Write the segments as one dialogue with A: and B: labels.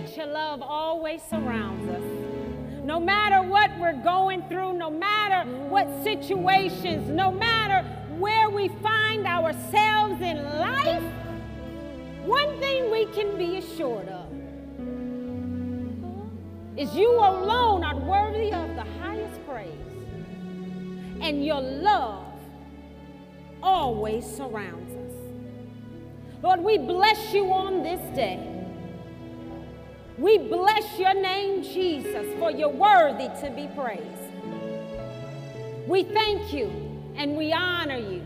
A: that your love always surrounds us. No matter what we're going through, no matter what situations, no matter where we find ourselves in life, one thing we can be assured of is you alone are worthy of the highest praise. And your love always surrounds us. Lord, we bless you on this day. We bless your name, Jesus, for you're worthy to be praised. We thank you and we honor you.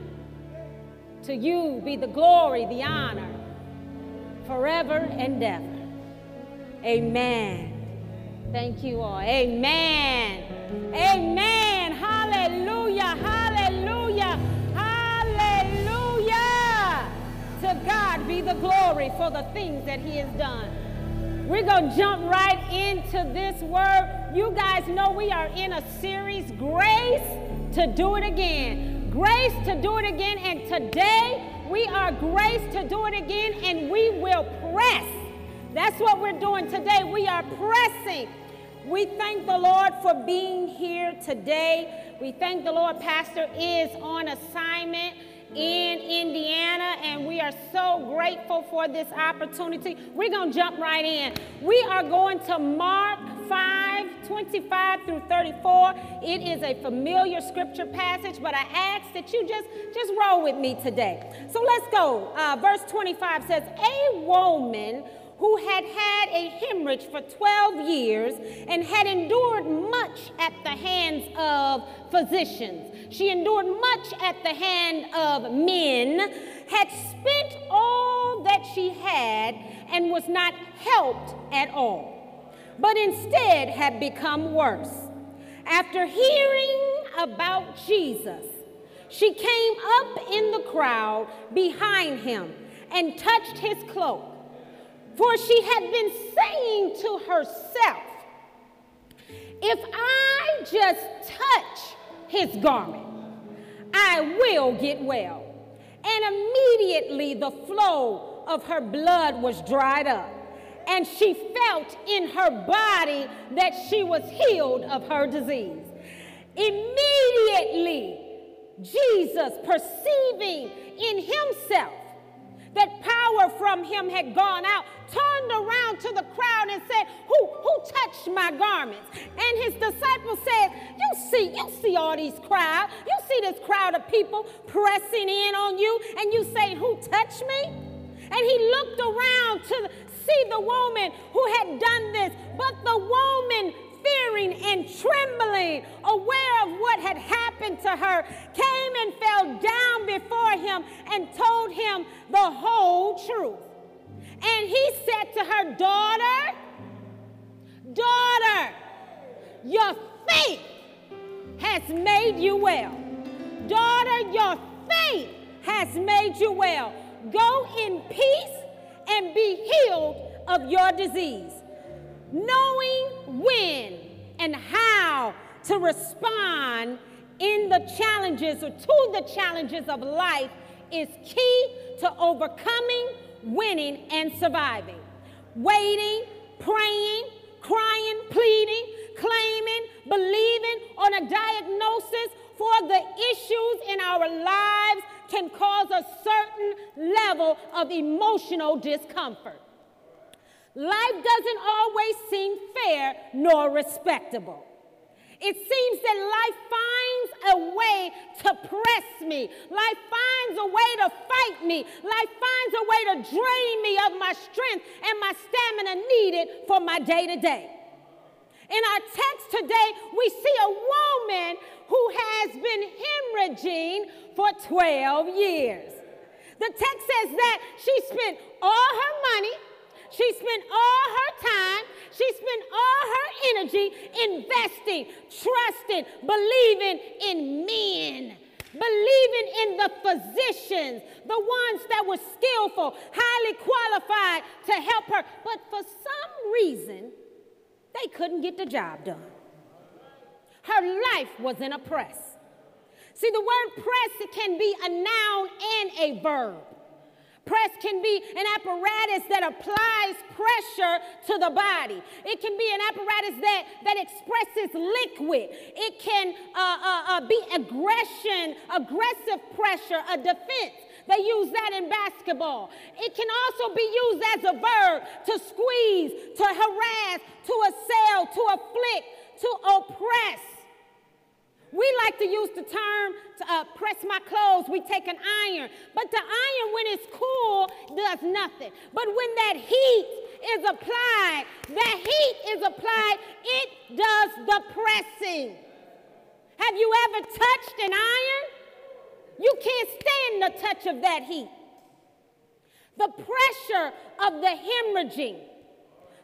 A: To you be the glory, the honor, forever and ever. Amen. Thank you all. Amen. Amen. Hallelujah. Hallelujah. Hallelujah. To God be the glory for the things that He has done. We're going to jump right into this word. You guys know we are in a series, Grace to Do It Again. Grace to do it again. And today we are grace to do it again, and we will press. That's what we're doing today. We are pressing. We thank the Lord for being here today. We thank the Lord, Pastor is on assignment in Indiana, and we are so grateful for this opportunity. We're going to jump right in. We are going to Mark 5 25 through 34. It is a familiar scripture passage, but I ask that you just, just roll with me today. So let's go. Uh, verse 25 says, A woman who had had a hemorrhage for 12 years and had endured much at the hands of physicians. She endured much at the hand of men, had spent all that she had, and was not helped at all, but instead had become worse. After hearing about Jesus, she came up in the crowd behind him and touched his cloak. For she had been saying to herself, If I just touch his garment, I will get well. And immediately the flow of her blood was dried up, and she felt in her body that she was healed of her disease. Immediately, Jesus, perceiving in himself that power from him had gone out, turned around to the crowd and said, Who, who touched my garments? And his disciples said, You see, you see all these crowd. You see this crowd of people pressing in on you, and you say, Who touched me? And he looked around to see the woman who had done this, but the woman fearing and trembling, aware of what had happened to her, came and fell down before him and told him the whole truth. And he said to her, Daughter, daughter, your faith has made you well. Daughter, your faith has made you well. Go in peace and be healed of your disease. Knowing when and how to respond in the challenges or to the challenges of life is key to overcoming, winning, and surviving. Waiting, praying, crying, pleading, claiming, believing on a diagnosis for the issues in our lives can cause a certain level of emotional discomfort. Life doesn't always seem fair nor respectable. It seems that life finds a way to press me. Life finds a way to fight me. Life finds a way to drain me of my strength and my stamina needed for my day to day. In our text today, we see a woman who has been hemorrhaging for 12 years. The text says that she spent all her money she spent all her time, she spent all her energy investing, trusting, believing in men, believing in the physicians, the ones that were skillful, highly qualified to help her. But for some reason, they couldn't get the job done. Her life was in a press. See, the word press can be a noun and a verb. Press can be an apparatus that applies pressure to the body. It can be an apparatus that, that expresses liquid. It can uh, uh, uh, be aggression, aggressive pressure, a defense. They use that in basketball. It can also be used as a verb to squeeze, to harass, to assail, to afflict, to oppress. We like to use the term to uh, press my clothes. We take an iron. But the iron, when it's cool, does nothing. But when that heat is applied, that heat is applied, it does the pressing. Have you ever touched an iron? You can't stand the touch of that heat. The pressure of the hemorrhaging,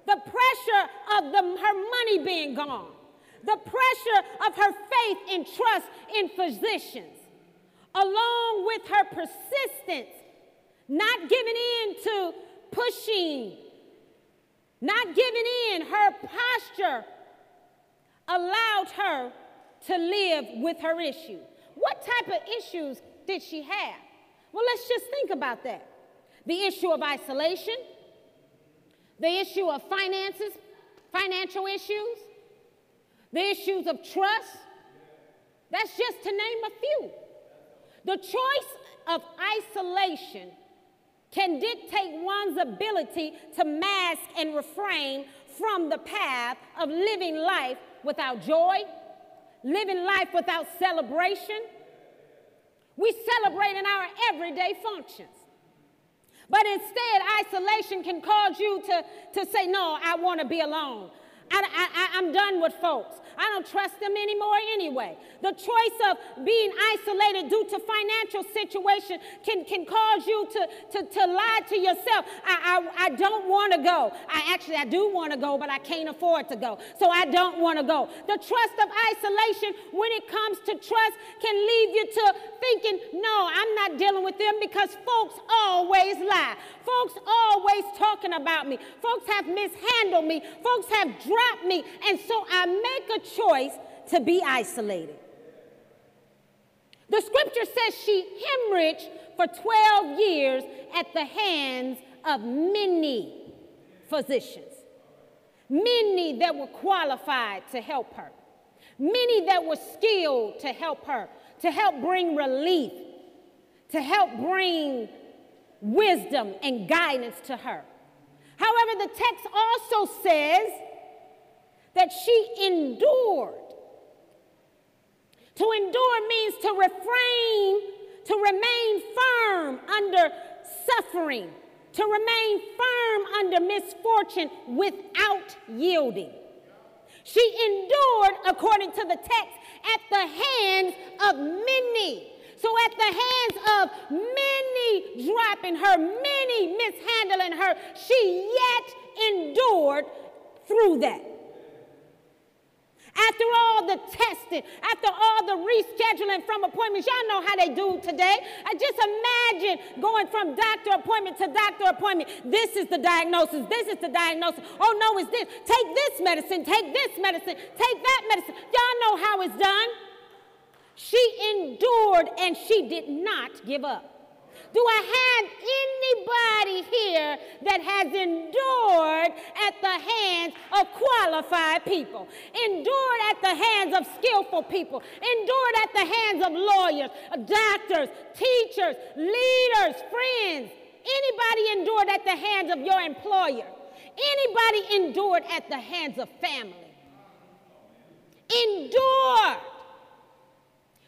A: the pressure of the, her money being gone, the pressure of her faith and trust in physicians, along with her persistence, not giving in to pushing, not giving in, her posture allowed her to live with her issue. What type of issues did she have? Well, let's just think about that. The issue of isolation, the issue of finances, financial issues, the issues of trust. That's just to name a few. The choice of isolation can dictate one's ability to mask and refrain from the path of living life without joy, living life without celebration. We celebrate in our everyday functions. But instead, isolation can cause you to, to say, No, I want to be alone. I, I, I'm done with folks. I don't trust them anymore anyway. The choice of being isolated due to financial situation can, can cause you to, to, to lie to yourself. I, I, I don't want to go. I actually, I do want to go, but I can't afford to go. So I don't want to go. The trust of isolation, when it comes to trust, can leave you to thinking, no, I'm not dealing with them because folks always lie. Folks always talking about me. Folks have mishandled me. Folks have dropped me. And so I make a choice to be isolated. The scripture says she hemorrhaged for 12 years at the hands of many physicians, many that were qualified to help her, many that were skilled to help her, to help bring relief, to help bring wisdom and guidance to her. However, the text also says that she endured. To endure means to refrain, to remain firm under suffering, to remain firm under misfortune without yielding. She endured, according to the text, at the hands of many. So, at the hands of many dropping her, many mishandling her, she yet endured through that. After all the testing, after all the rescheduling from appointments, y'all know how they do today. I just imagine going from doctor appointment to doctor appointment. This is the diagnosis. This is the diagnosis. Oh no, it's this. Take this medicine. Take this medicine. Take that medicine. Y'all know how it's done. She endured and she did not give up. Do I have anybody here that has endured at the hands of qualified people, endured at the hands of skillful people, endured at the hands of lawyers, doctors, teachers, leaders, friends? Anybody endured at the hands of your employer? Anybody endured at the hands of family? Endured.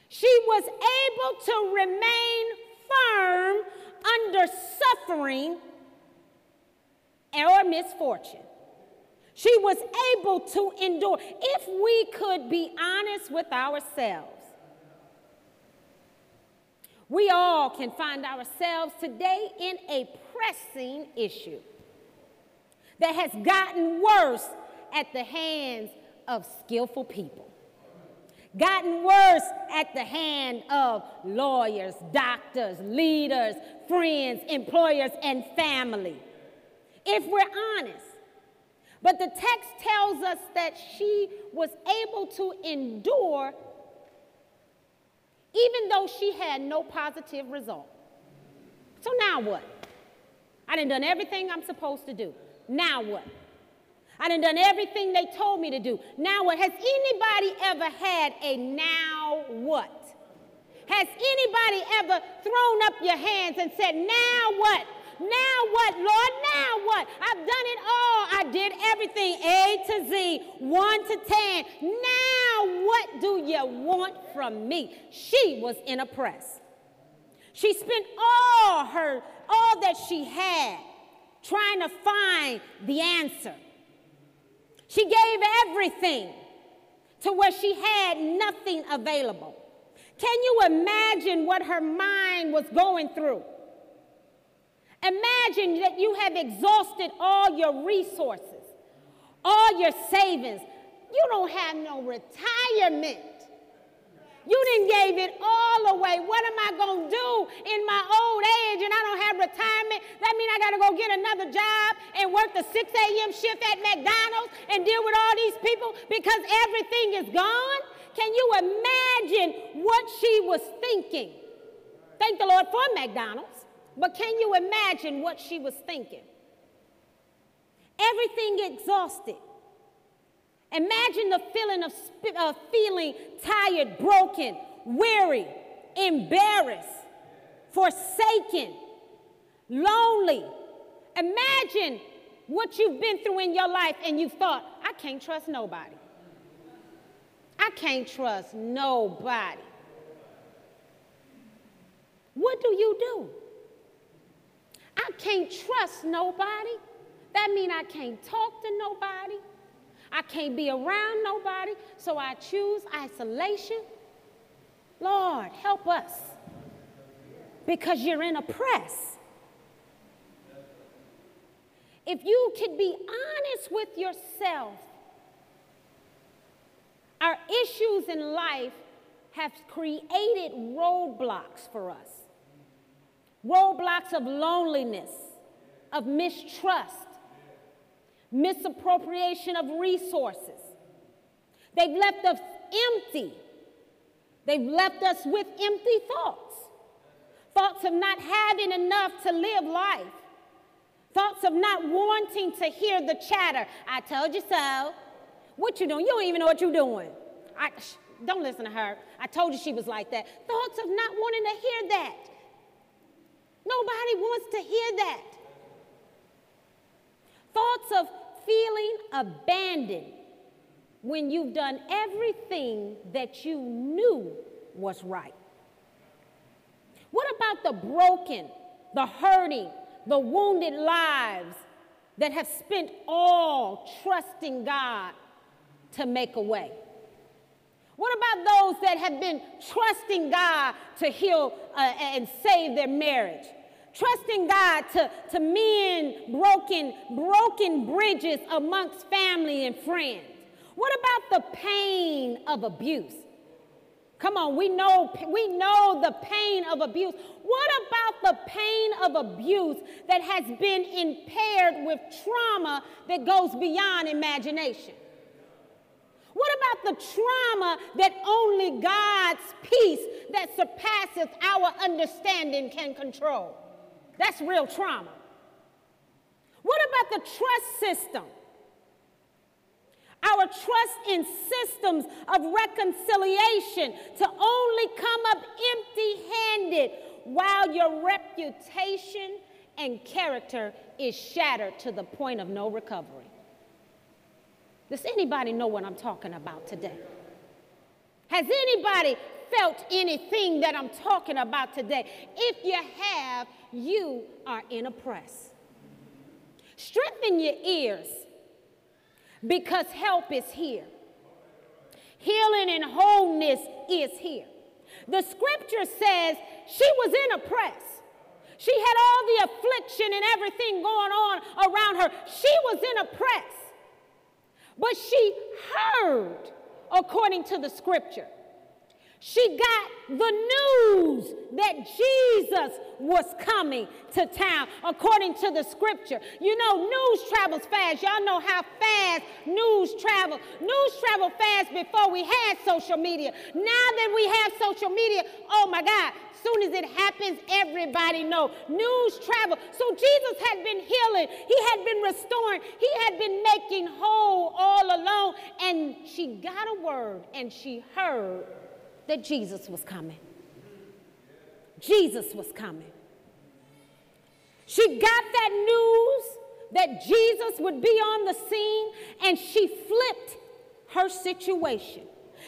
A: She was able to remain firm under suffering or misfortune. She was able to endure. If we could be honest with ourselves, we all can find ourselves today in a pressing issue that has gotten worse at the hands of skillful people gotten worse at the hand of lawyers, doctors, leaders, friends, employers, and family. If we're honest. But the text tells us that she was able to endure even though she had no positive result. So now what? I done done everything I'm supposed to do. Now what? I done done everything they told me to do. Now what? Has anybody ever had a now what? Has anybody ever thrown up your hands and said, now what? Now what, Lord? Now what? I've done it all. I did everything A to Z, 1 to 10. Now what do you want from me? She was in a press. She spent all her, all that she had trying to find the answer. She gave everything to where she had nothing available. Can you imagine what her mind was going through? Imagine that you have exhausted all your resources, all your savings. You don't have no retirement. You didn't gave it all away. What am I going to do in my old age and I don't have retirement? That means I got to go get another job and work the 6 a.m. shift at McDonald's and deal with all these people because everything is gone? Can you imagine what she was thinking? Thank the Lord for McDonald's. But can you imagine what she was thinking? Everything exhausted. Imagine the feeling of, uh, feeling tired, broken, weary, embarrassed, forsaken, lonely. Imagine what you've been through in your life and you thought, I can't trust nobody. I can't trust nobody. What do you do? I can't trust nobody. That means I can't talk to nobody. I can't be around nobody. So I choose isolation. Lord, help us. Because you're in a press. If you could be honest with yourself, our issues in life have created roadblocks for us roadblocks of loneliness, of mistrust, misappropriation of resources. They've left us empty. They've left us with empty thoughts. Thoughts of not having enough to live life. Thoughts of not wanting to hear the chatter. I told you so. What you doing? You don't even know what you're doing. I, sh- don't listen to her. I told you she was like that. Thoughts of not wanting to hear that. Nobody wants to hear that. Thoughts of feeling abandoned when you've done everything that you knew was right. What about the broken, the hurting, the wounded lives that have spent all trusting God to make a way? What about those that have been trusting God to heal uh, and save their marriage? Trusting God to, to mend broken, broken bridges amongst family and friends? What about the pain of abuse? Come on, we know, we know the pain of abuse. What about the pain of abuse that has been impaired with trauma that goes beyond imagination? What about the trauma that only God's peace that surpasses our understanding can control? That's real trauma. What about the trust system? Our trust in systems of reconciliation to only come up empty handed while your reputation and character is shattered to the point of no recovery. Does anybody know what I'm talking about today? Has anybody felt anything that I'm talking about today? If you have, you are in a press. Strengthen your ears because help is here. Healing and wholeness is here. The scripture says she was in a press. She had all the affliction and everything going on around her. She was in a press. But she heard according to the scripture. She got the news that Jesus was coming to town, according to the scripture. You know, news travels fast. Y'all know how fast news travel. News travel fast before we had social media. Now that we have social media, oh my God, soon as it happens, everybody know. News travel. So Jesus had been healing. He had been restoring. He had been making whole all along. And she got a word and she heard that Jesus was coming. Jesus was coming. She got that news that Jesus would be on the scene and she flipped her situation.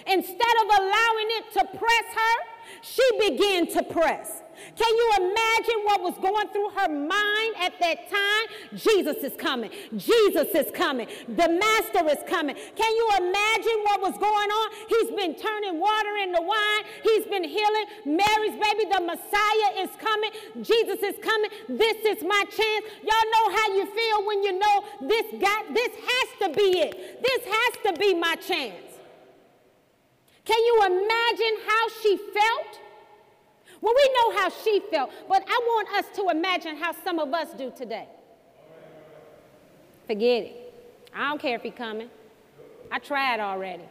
A: Instead of allowing it to press her, she began to press. Can you imagine what was going through her mind at that time? Jesus is coming. Jesus is coming. The Master is coming. Can you imagine what was going on? He's been turning water into wine. He's been healing Mary's baby. The Messiah is coming. Jesus is coming. This is my chance. Y'all know how you feel when you know this got this has to be it. This has to be my chance. Can you imagine how she felt? Well, we know how she felt, but I want us to imagine how some of us do today. Forget it. I don't care if he's coming. I tried already.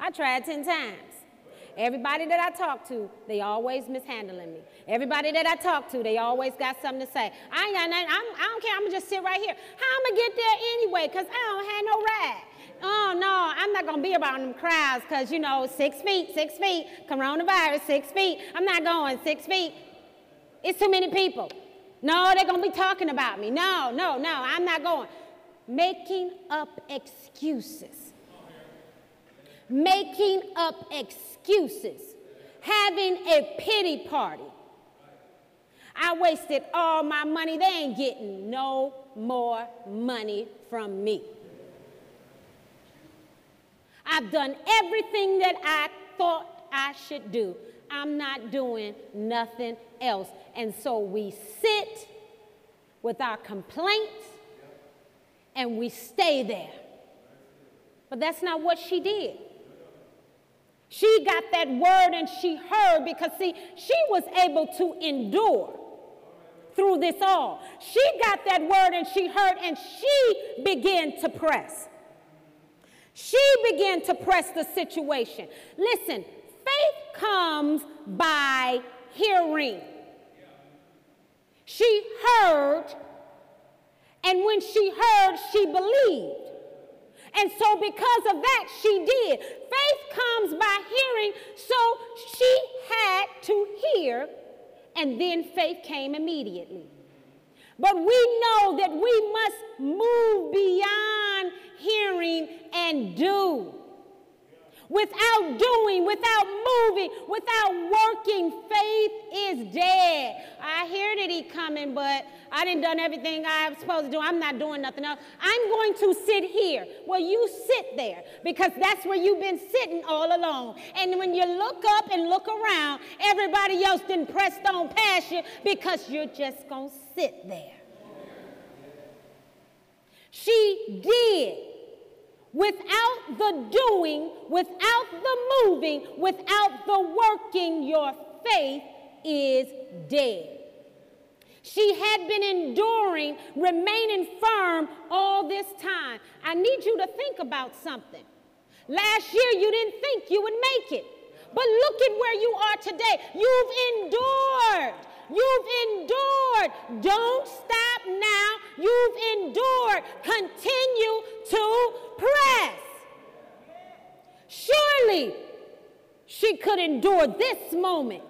A: I tried 10 times. Everybody that I talk to, they always mishandling me. Everybody that I talk to, they always got something to say. I ain't got nothing. I'm, I do not care. I'm going to just sit right here. How am I'm going to get there anyway? Because I don't have no ride. Oh, no, I'm not to be around them crowds because, you know, six feet, six feet, coronavirus, six feet. I'm not going six feet. It's too many people. No, they're to be talking about me. No, no, no, I'm not going. Making up excuses. Making up excuses. Having a pity party. I wasted all my money. They ain't getting no more money from me. I've done everything that I thought I should do. I'm not doing nothing else. And so we sit with our complaints and we stay there. But that's not what she did. She got that word and she heard because, see, she was able to endure through this all. She got that word and she heard and she began to press. She began to press the situation. Listen, faith comes by hearing. She heard, and when she heard, she believed. And so, because of that, she did. Faith comes by hearing, so she had to hear, and then faith came immediately. But we know that we must move beyond hearing and do. Without doing, without moving, without working, faith is dead. I hear that he coming, but I didn't done everything I was supposed to do. I'm not doing nothing else. I'm going to sit here. Well, you sit there because that's where you've been sitting all along. And when you look up and look around, everybody else didn't press on past you because you're just going to sit there. She did Without the doing, without the moving, without the working, your faith is dead. She had been enduring, remaining firm all this time. I need you to think about something. Last year, you didn't think you would make it. But look at where you are today. You've endured. You've endured. Don't stop now. You've endured. Continue to press. Surely she could endure this moment.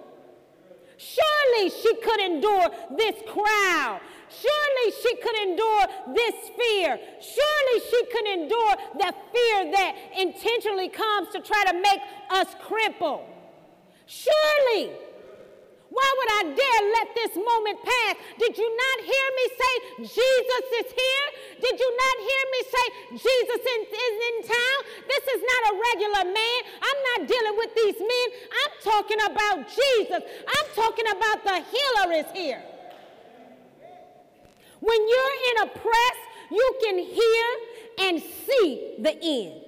A: Surely she could endure this crowd. Surely she could endure this fear. Surely she could endure the fear that intentionally comes to try to make us cripple. Surely why would I dare let this moment pass? Did you not hear me say, Jesus is here? Did you not hear me say, Jesus is in town? This is not a regular man. I'm not dealing with these men. I'm talking about Jesus. I'm talking about the healer is here. When you're in a press, you can hear and see the end.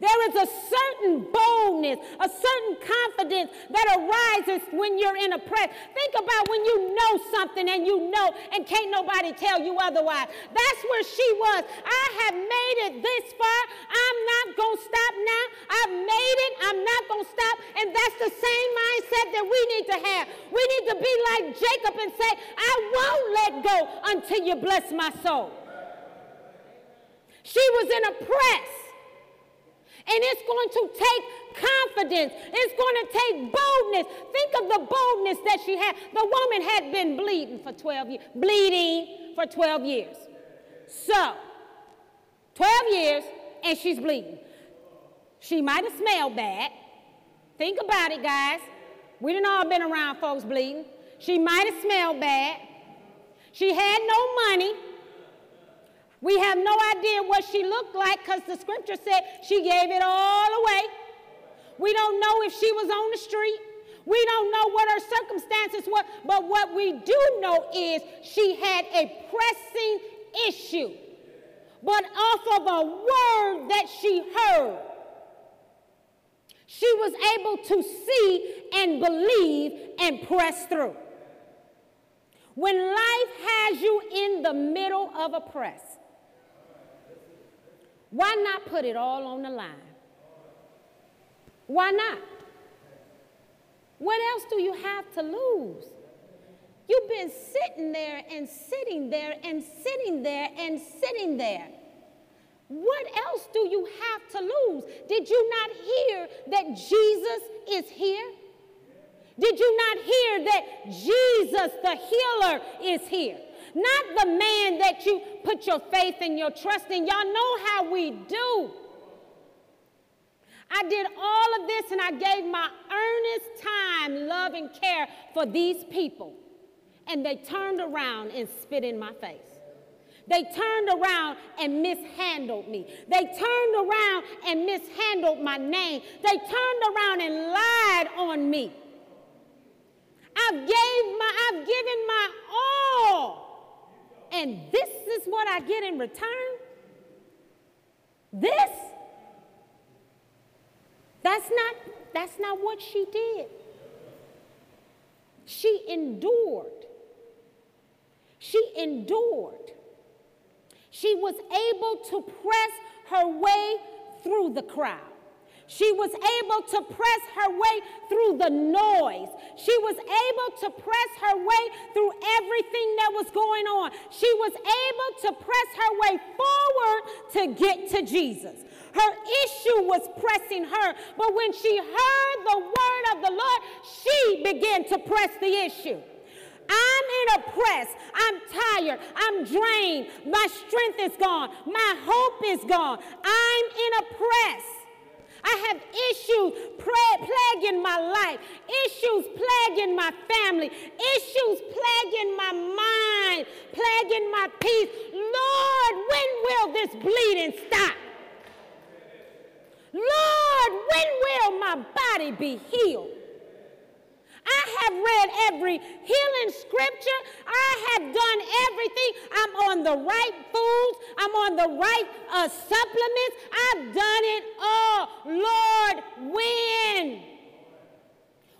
A: There is a certain boldness, a certain confidence that arises when you're in a press. Think about when you know something and you know and can't nobody tell you otherwise. That's where she was. I have made it this far. I'm not going to stop now. I've made it. I'm not going to stop. And that's the same mindset that we need to have. We need to be like Jacob and say, I won't let go until you bless my soul. She was in a press. And it's going to take confidence. It's going to take boldness. Think of the boldness that she had. The woman had been bleeding for 12 years, bleeding for 12 years. So, 12 years and she's bleeding. She might have smelled bad. Think about it, guys. We didn't all been around folks bleeding. She might have smelled bad. She had no money. We have no idea what she looked like because the scripture said she gave it all away. We don't know if she was on the street. We don't know what her circumstances were, but what we do know is she had a pressing issue. But off of a word that she heard, she was able to see and believe and press through. When life has you in the middle of a press, why not put it all on the line? Why not? What else do you have to lose? You've been sitting there and sitting there and sitting there and sitting there. What else do you have to lose? Did you not hear that Jesus is here? Did you not hear that Jesus, the healer, is here? Not the man that you put your faith and your trust in. Y'all know how we do. I did all of this and I gave my earnest time, love, and care for these people. And they turned around and spit in my face. They turned around and mishandled me. They turned around and mishandled my name. They turned around and lied on me. I've gave my I've given my all and this is what I get in return? This? That's not that's not what she did. She endured. She endured. She was able to press her way through the crowd. She was able to press her way through the noise. She was able to press her way through everything that was going on. She was able to press her way forward to get to Jesus. Her issue was pressing her, but when she heard the word of the Lord, she began to press the issue. I'm in a press. I'm tired. I'm drained. My strength is gone. My hope is gone. I'm in a press. I have issues plaguing my life, issues plaguing my family, issues plaguing my mind, plaguing my peace. Lord, when will this bleeding stop? Lord, when will my body be healed? I have read every healing scripture. I have done everything. I'm on the right foods. I'm on the right uh, supplements. I've done it all. Lord, when?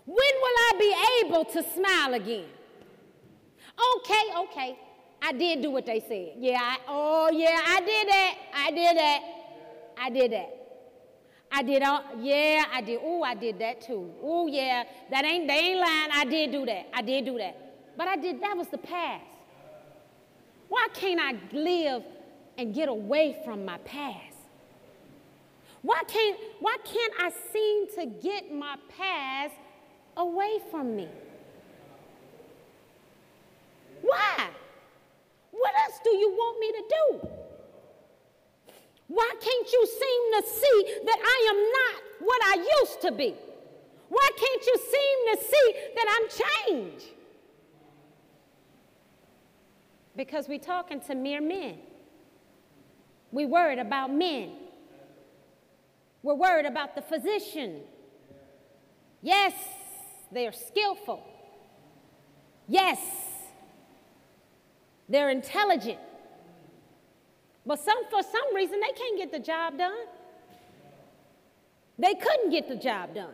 A: When will I be able to smile again? Okay, okay. I did do what they said. Yeah, I, oh yeah, I did that. I did that. I did that. I did all, yeah, I did. Oh, I did that too. Oh, yeah, that ain't, they ain't lying. I did do that. I did do that. But I did, that was the past. Why can't I live and get away from my past? Why can't, why can't I seem to get my past away from me? Why? What else do you want me to do? Why can't you seem to see that I am not what I used to be? Why can't you seem to see that I'm changed? Because we're talking to mere men. We worried about men. We're worried about the physician. Yes, they are skillful. Yes, they're intelligent. But some, for some reason, they can't get the job done. They couldn't get the job done.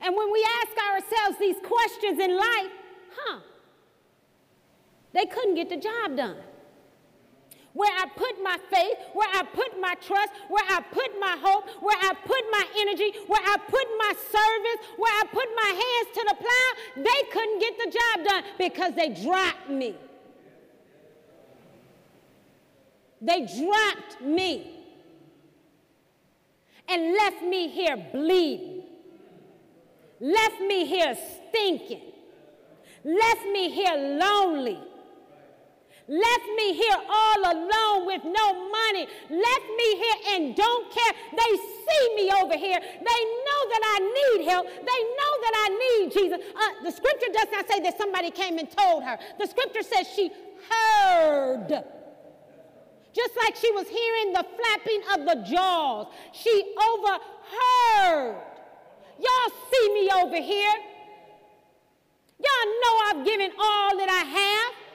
A: And when we ask ourselves these questions in life, huh, they couldn't get the job done. Where I put my faith, where I put my trust, where I put my hope, where I put my energy, where I put my service, where I put my hands to the plow, they couldn't get the job done because they dropped me. They dropped me and left me here bleeding, left me here stinking, left me here lonely, left me here all alone with no money, left me here and don't care. They see me over here. They know that I need help. They know that I need Jesus. Uh, the scripture does not say that somebody came and told her, the scripture says she heard just like she was hearing the flapping of the jaws. She overheard. Y'all see me over here. Y'all know I've given all that I have.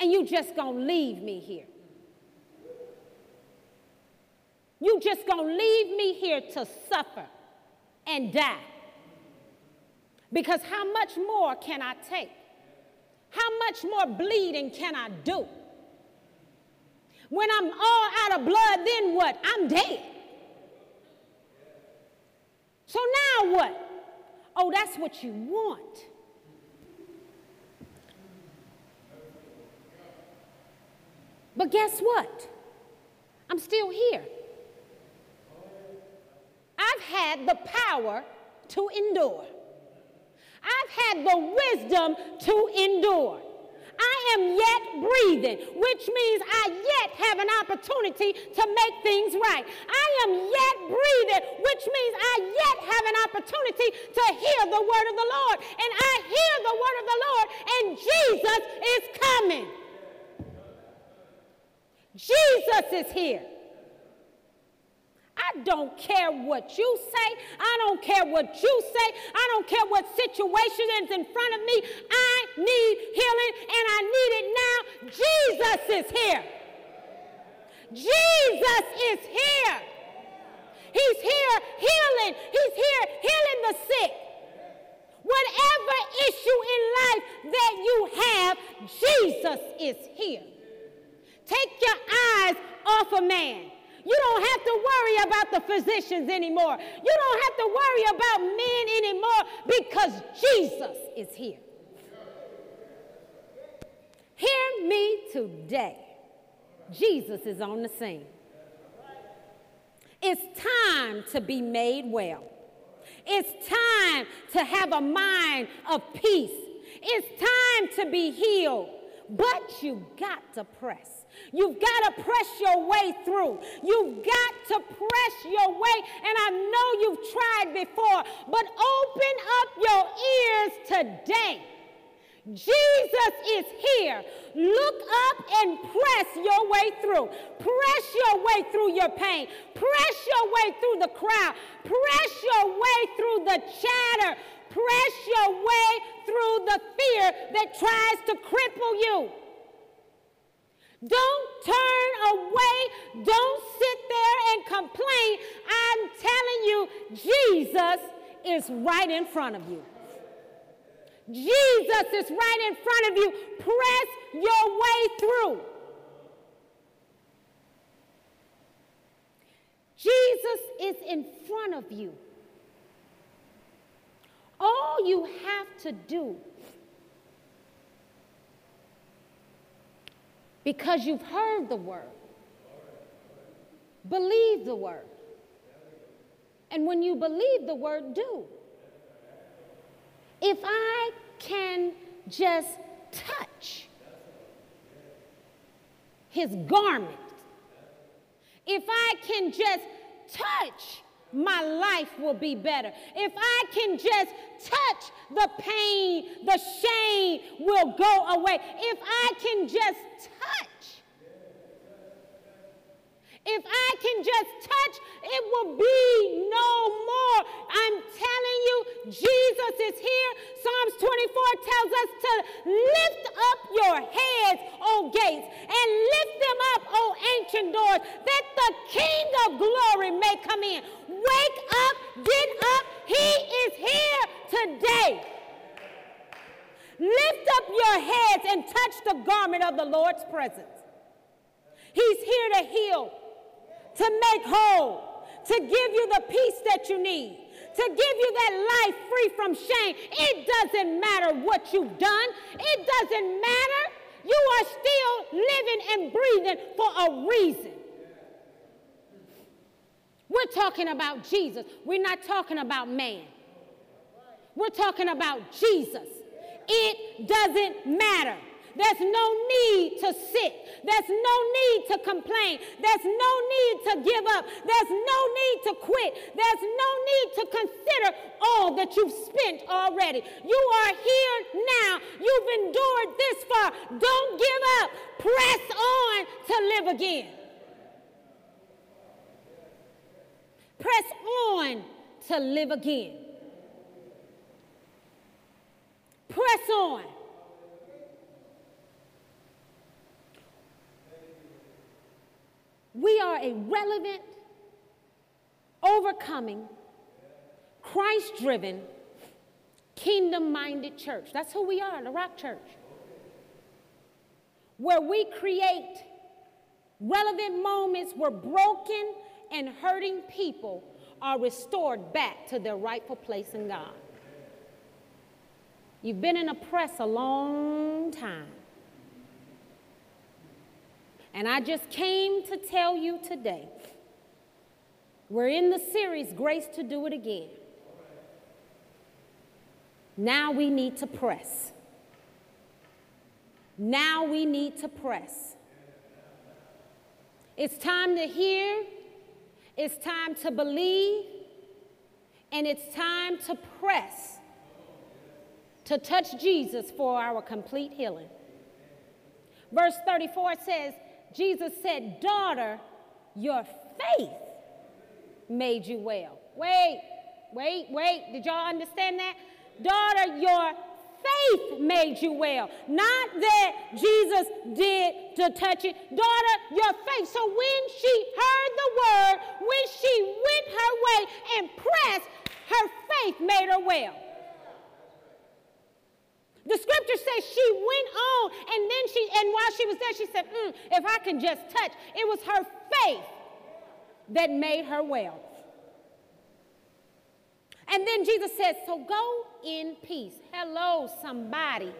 A: And you just gonna leave me here. You just gonna leave me here to suffer and die. Because how much more can I take? How much more bleeding can I do? When I'm all out of blood, then what? I'm dead. So now what? Oh, that's what you want. But guess what? I'm still here. I've had the power to endure. I've had the wisdom to endure. I am yet breathing, which means I yet have an opportunity to make things right. I am yet breathing, which means I yet have an opportunity to hear the word of the Lord. And I hear the word of the Lord, and Jesus is coming. Jesus is here. I don't care what you say. I don't care what you say. I don't care what situation is in front of me. I need healing and I need it now. Jesus is here. Jesus is here. He's here healing. He's here healing the sick. Whatever issue in life that you have, Jesus is here. Take your eyes off a man you don't have to worry about the physicians anymore. You don't have to worry about men anymore because Jesus is here. Hear me today. Jesus is on the scene. It's time to be made well. It's time to have a mind of peace. It's time to be healed. But you got to press. You've got to press your way through. You've got to press your way. And I know you've tried before, but open up your ears today. Jesus is here. Look up and press your way through. Press your way through your pain. Press your way through the crowd. Press your way through the chatter. Press your way through the fear that tries to cripple you. Don't turn away. Don't sit there and complain. I'm telling you, Jesus is right in front of you. Jesus is right in front of you. Press your way through. Jesus is in front of you. All you have to do because you've heard the word. Believe the word. And when you believe the word, do. If I can just touch his garment, if I can just touch, my life will be better. If I can just touch, the pain, the shame will go away. If I can just touch, if I can just touch, it will be no more. I'm telling you, Jesus is here. Psalms 24 tells us to lift up your heads, O gates, and lift them up, O ancient doors, that the King of glory may come in. Wake up, get up. He is here today. Lift up your heads and touch the garment of the Lord's presence. He's here to heal, to make whole, to give you the peace that you need to give you that life free from shame. It doesn't matter what you've done, it doesn't matter. You are still living and breathing for a reason. We're talking about Jesus. We're not talking about man. We're talking about Jesus. It doesn't matter. There's no need to sit. There's no need to complain. There's no need to give up. There's no need to quit. There's no need to consider all that you've spent already. You are here now. You've endured this far. Don't give up. Press on to live again. Press on to live again. Press on. We are a relevant, overcoming, Christ driven, kingdom minded church. That's who we are, the Rock Church. Where we create relevant moments where broken and hurting people are restored back to their rightful place in God. You've been in a press a long time. And I just came to tell you today we're in the series Grace to Do It Again. Now we need to press. Now we need to press. It's time to hear, it's time to believe, and it's time to press to touch Jesus for our complete healing. Verse 34 says, Jesus said, Daughter, your faith made you well. Wait, wait, wait. Did y'all understand that? Daughter, your faith made you well. Not that Jesus did to touch it. Daughter, your faith. So when she heard the word, when she went her way and pressed, her faith made her well. The scripture says she went on, and then she, and while she was there, she said, mm, If I can just touch, it was her faith that made her well. And then Jesus said, So go in peace. Hello, somebody.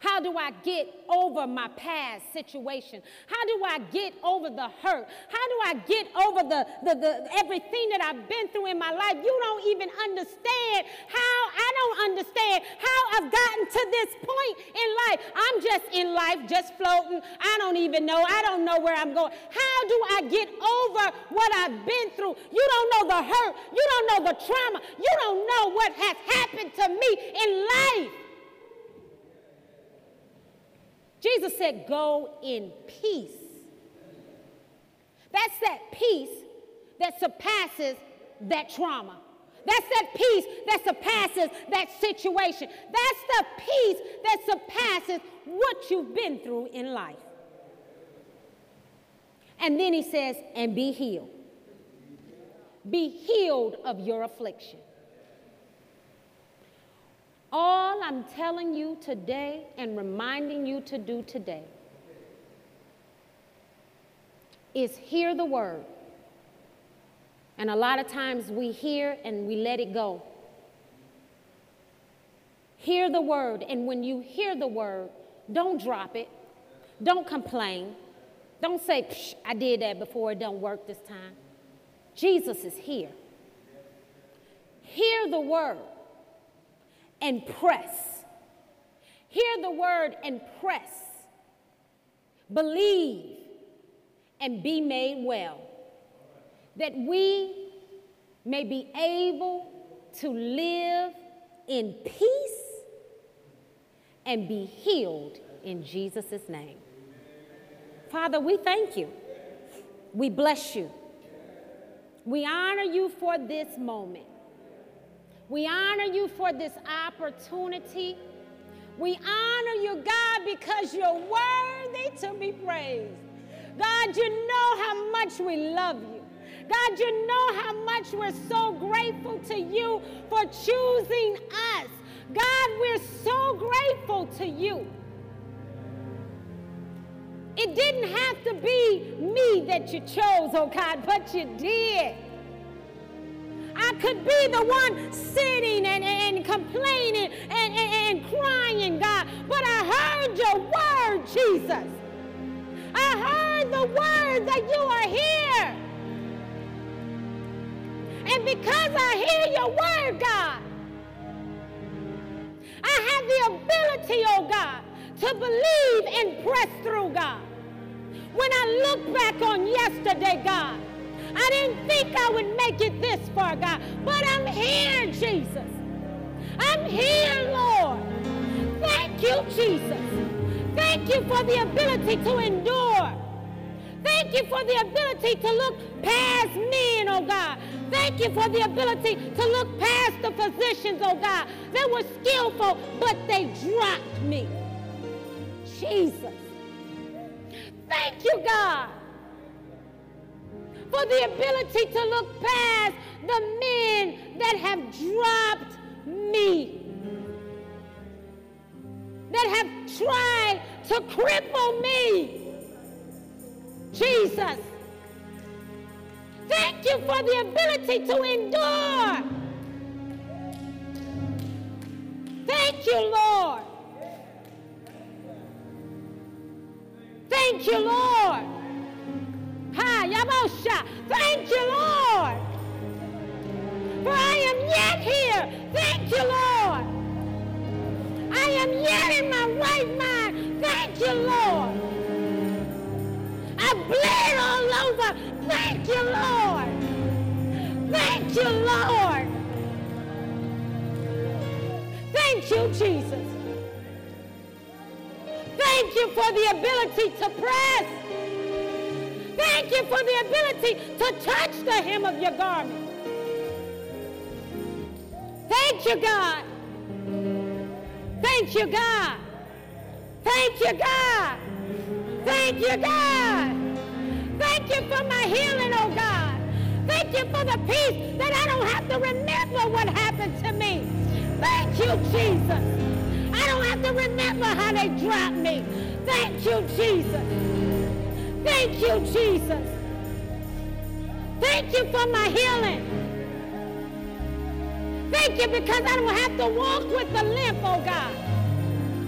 A: How do I get over my past situation? How do I get over the hurt? How do I get over the, the, the everything that I've been through in my life? You don't even understand how don't understand how I've gotten to this point in life. I'm just in life, just floating. I don't even know. I don't know where I'm going. How do I get over what I've been through? You don't know the hurt. You don't know the trauma. You don't know what has happened to me in life. Jesus said, Go in peace. That's that peace that surpasses that trauma. That's that peace that surpasses that situation. That's the peace that surpasses what you've been through in life. And then he says, and be healed. Be healed of your affliction. All I'm telling you today and reminding you to do today is hear the word. And a lot of times we hear and we let it go. Hear the word, and when you hear the word, don't drop it. Don't complain. Don't say, I did that before, it don't work this time. Jesus is here. Hear the word and press. Hear the word and press. Believe and be made well. That we may be able to live in peace and be healed in Jesus' name. Father, we thank you. We bless you. We honor you for this moment. We honor you for this opportunity. We honor you, God, because you're worthy to be praised. God, you know how much we love you. God, you know how much we're so grateful to you for choosing us. God, we're so grateful to you. It didn't have to be me that you chose, oh God, but you did. I could be the one sitting and, and complaining and, and, and crying, God, but I heard your word, Jesus. I heard the word that you are here. And because I hear your word, God, I have the ability, oh God, to believe and press through, God. When I look back on yesterday, God, I didn't think I would make it this far, God, but I'm here, Jesus. I'm here, Lord. Thank you, Jesus. Thank you for the ability to endure. Thank you for the ability to look past men, oh God. Thank you for the ability to look past the physicians, oh God. They were skillful, but they dropped me. Jesus. Thank you, God for the ability to look past the men that have dropped me, that have tried to cripple me. Jesus, thank you for the ability to endure. Thank you, Lord. Thank you, Lord. Ha, Yabosha. Thank you, Lord. For I am yet here. Thank you, Lord. I am yet in my right mind. Thank you, Lord. I bled all over. Thank you, Lord. Thank you, Lord. Thank you, Jesus. Thank you for the ability to press. Thank you for the ability to touch the hem of your garment. Thank you, God. Thank you, God. Thank you, God. Thank you, God. Thank you for my healing, oh God. Thank you for the peace that I don't have to remember what happened to me. Thank you, Jesus. I don't have to remember how they dropped me. Thank you, Jesus. Thank you, Jesus. Thank you for my healing. Thank you because I don't have to walk with the limp, oh God.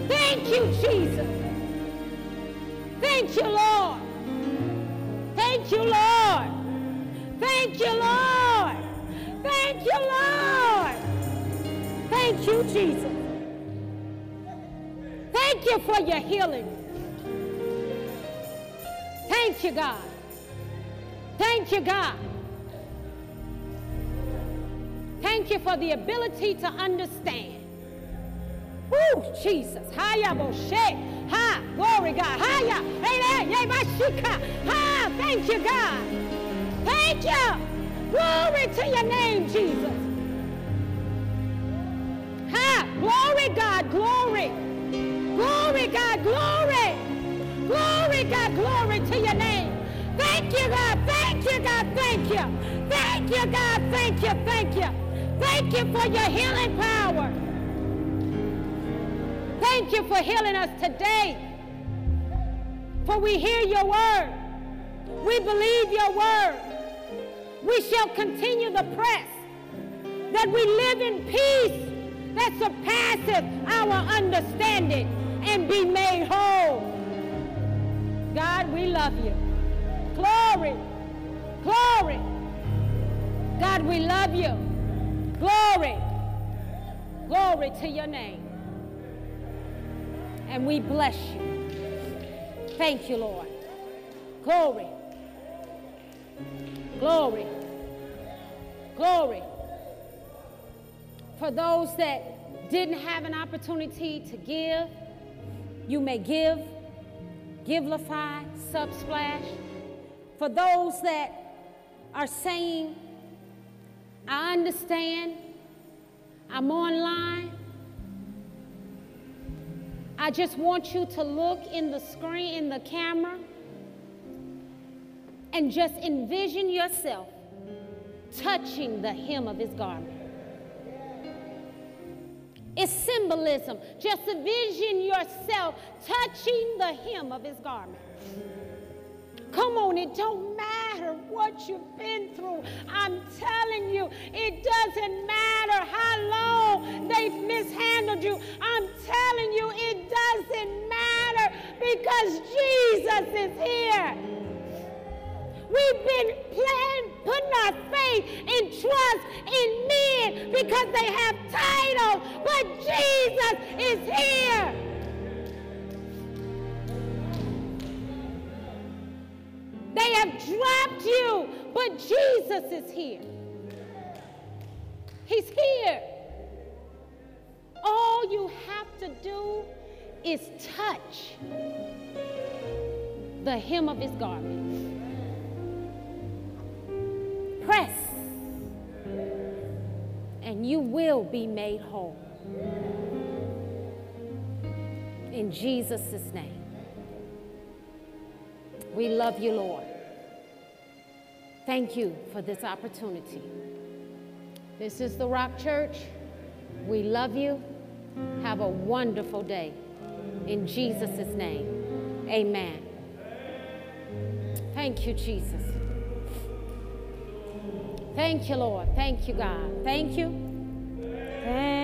A: Thank you, Jesus. Thank you, Lord. Thank you, Lord. Thank you, Lord. Thank you, Lord. Thank you, Jesus. Thank you for your healing. Thank you, God. Thank you, God. Thank you for the ability to understand. Woo, Jesus. Haya Moshe. Ha, glory God. Haya. Hey, hey, Bashika. Ha, thank you, God. Thank you. Glory to your name, Jesus. Ha, glory God, glory. Glory God, glory. Glory, God, glory to your name. Thank you, God. Thank you, God. Thank you. Thank you, God. Thank you. Thank you. Thank you for your healing power. Thank you for healing us today. For we hear your word. We believe your word. We shall continue the press that we live in peace that surpasses our understanding and be made whole. God, we love you. Glory. Glory. God, we love you. Glory. Glory to your name. And we bless you. Thank you, Lord. Glory. Glory. Glory. For those that didn't have an opportunity to give, you may give Givelify, Subsplash. For those that are saying, I understand, I'm online. I just want you to look in the screen, in the camera, and just envision yourself touching the hem of his garment. It's symbolism. Just envision yourself touching the hem of his garment. Come on, it don't matter what you've been through. I'm telling you, it doesn't matter how long they've mishandled you. I'm telling you, it doesn't matter because Jesus is here. We've been playing, putting our faith and trust in men because they have titles, but Jesus is here. They have dropped you, but Jesus is here. He's here. All you have to do is touch the hem of his garment. Press, and you will be made whole. In Jesus' name. We love you, Lord. Thank you for this opportunity. This is the Rock Church. We love you. Have a wonderful day. In Jesus' name, amen. Thank you, Jesus. Thank you, Lord. Thank you, God. Thank you. Thank